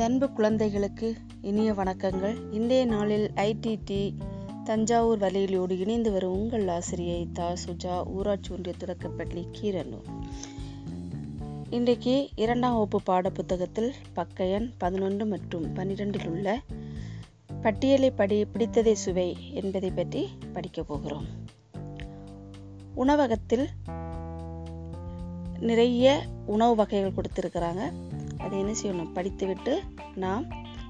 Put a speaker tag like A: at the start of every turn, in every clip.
A: எனது அன்பு குழந்தைகளுக்கு இனிய வணக்கங்கள். இன்றைய நாளில் ஐடிடி தஞ்சாவூர் வலையிலோடு இணைந்து வரும் உங்கள் ஆசிரியை தா. சுஜா ஊராட்சி ஒன்றிய தொடக்கப்பள்ளி கீரனூர். இன்றைக்கு இரண்டாம் வகுப்பு பாடப்புத்தகத்தில் பக்க எண் பதினொன்று மற்றும் பன்னிரெண்டில் உள்ள பட்டியலை படி பிடித்ததே சுவை என்பதை பற்றி படிக்கப் போகிறோம். உணவகத்தில் நிறைய உணவு வகைகள் கொடுத்துருக்குறாங்க. அதை என்ன செய்யணும்? படித்துவிட்டு நாம்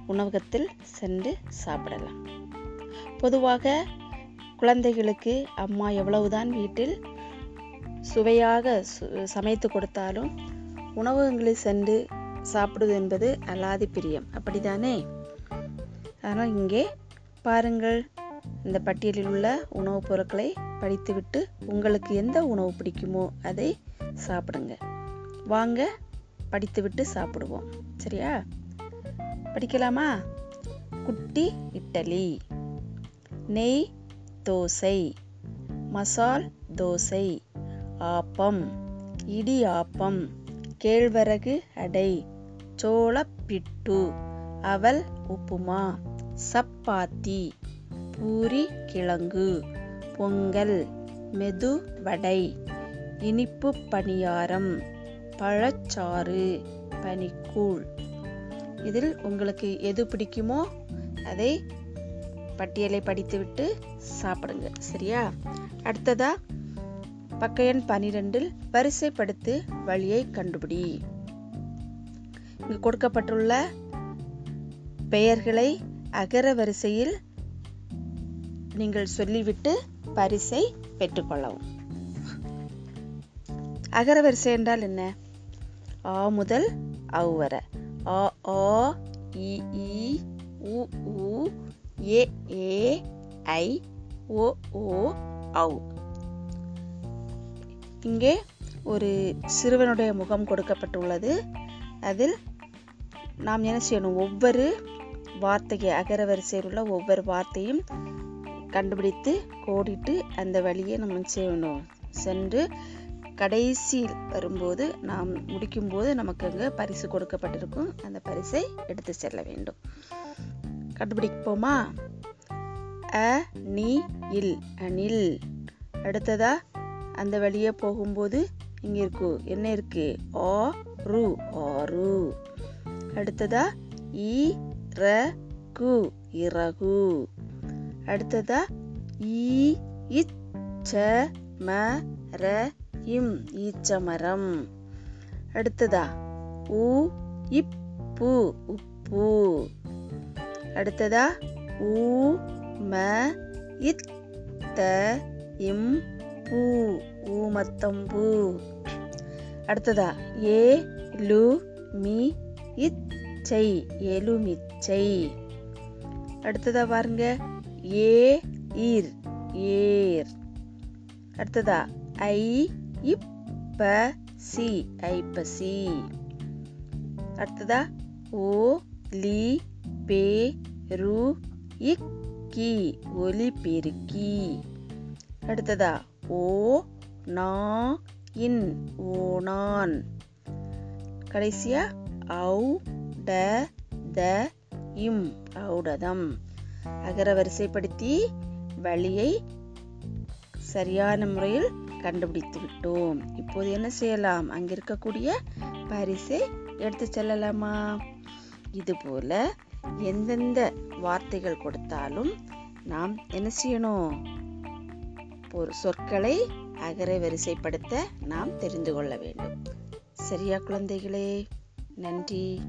A: உணவகத்தில் சென்று சாப்பிடலாம். பொதுவாக குழந்தைகளுக்கு அம்மா எவ்வளவுதான் வீட்டில் சுவையாக சு- சமைத்து கொடுத்தாலும் உணவகங்களில் சென்று சாப்பிடுவது என்பது அலாதி பிரியம். அப்படிதானே ஆனால் இங்கே பாருங்கள் இந்த பட்டியலில் உள்ள உணவுப் பொருட்களை படித்துவிட்டு உங்களுக்கு எந்த உணவு பிடிக்குமோ அதை சாப்பிடுங்க. வாங்க படித்துவிட்டு சாப்பிடுவோம். சரியா? படிக்கலாமா? குட்டி இட்டலி. நெய் தோசை. மசால் தோசை. ஆப்பம். இடியாப்பம் கேழ்வரகு அடை. சோளப்பிட்டு அவல் உப்புமா. சப்பாத்தி. பூரி கிழங்கு. பொங்கல். மெது வடை. இனிப்பு பணியாரம். பழச்சாறு. பனிக்கூழ். இதில் உங்களுக்கு எது பிடிக்குமோ அதை பட்டியலை படித்துவிட்டு சாப்பிடுங்க சரியா? அடுத்ததா பக்கையன் பனிரெண்டில் வரிசைப்படுத்து வழியை கண்டுபிடி. இங்கு கொடுக்கப்பட்டுள்ள பெயர்களை அகர வரிசையில் நீங்கள் சொல்லிவிட்டு பரிசை பெற்றுக்கொள்ளவும். அகர வரிசை என்றால் என்ன? ஆ முதல் அவ் வர. ஆ ஆ இ இ உ உ ஏ ஏ ஐ ஓ ஓ அவ் இங்கே ஒரு சிறுவனுடைய முகம் கொடுக்கப்பட்டுள்ளது. அதில் நாம் என்ன செய்யணும்? ஒவ்வொரு வார்த்தையை அகர வரிசையில் உள்ள ஒவ்வொரு வார்த்தையும் கண்டுபிடித்து கோடிட்டு அந்த வழியை நம்ம செய்யணும். சென்று கடைசியில் வரும்போது நாம் முடிக்கும்போது நமக்கு அங்கே பரிசு கொடுக்கப்பட்டிருக்கும். அந்த பரிசை எடுத்து செல்ல வேண்டும். கண்டுபிடிப்போமா? அ நீ இல். அணில். அடுத்ததா? அந்த வழியே போகும்போது இங்கே இருக்கு. என்ன இருக்கு? ஆ ரு. ஆறு அடுத்ததா? இ ர கு. இறகு அடுத்ததா? ஈ இச்ச ம ர இம் ஈச்சமரம். அடுத்ததா உ இப்பு உப்பு. அடுத்ததா ஊ ம இத்த இம் பூ ஊமத்தம்பூ அடுத்ததா ஏ லு மி இச்சை எலுமிச்சை அடுத்ததா பாருங்க ஏ ஈர் ஏர். அடுத்ததா ஐ இப்ப சி ஐப்பசி அடுத்ததா ஓ லி பே ரு இக்கி ஒலி பெருக்கி அடுத்ததா ஓ நா இன் ஓனான் கடைசியா ஔ ட த இம் ஔடதம். அகர வரிசைப்படுத்தி வழியை சரியான முறையில் கண்டுபிடித்து விட்டோம் இப்போது என்ன செய்யலாம்? அங்கே இருக்கக்கூடிய பரிசை எடுத்து செல்லலாமா? இதுபோல எந்தெந்த வார்த்தைகள் கொடுத்தாலும் நாம் என்ன செய்யணும்? ஒரு சொற்களை அகரை வரிசைப்படுத்த நாம் தெரிந்து கொள்ள வேண்டும். சரியா குழந்தைகளே நன்றி.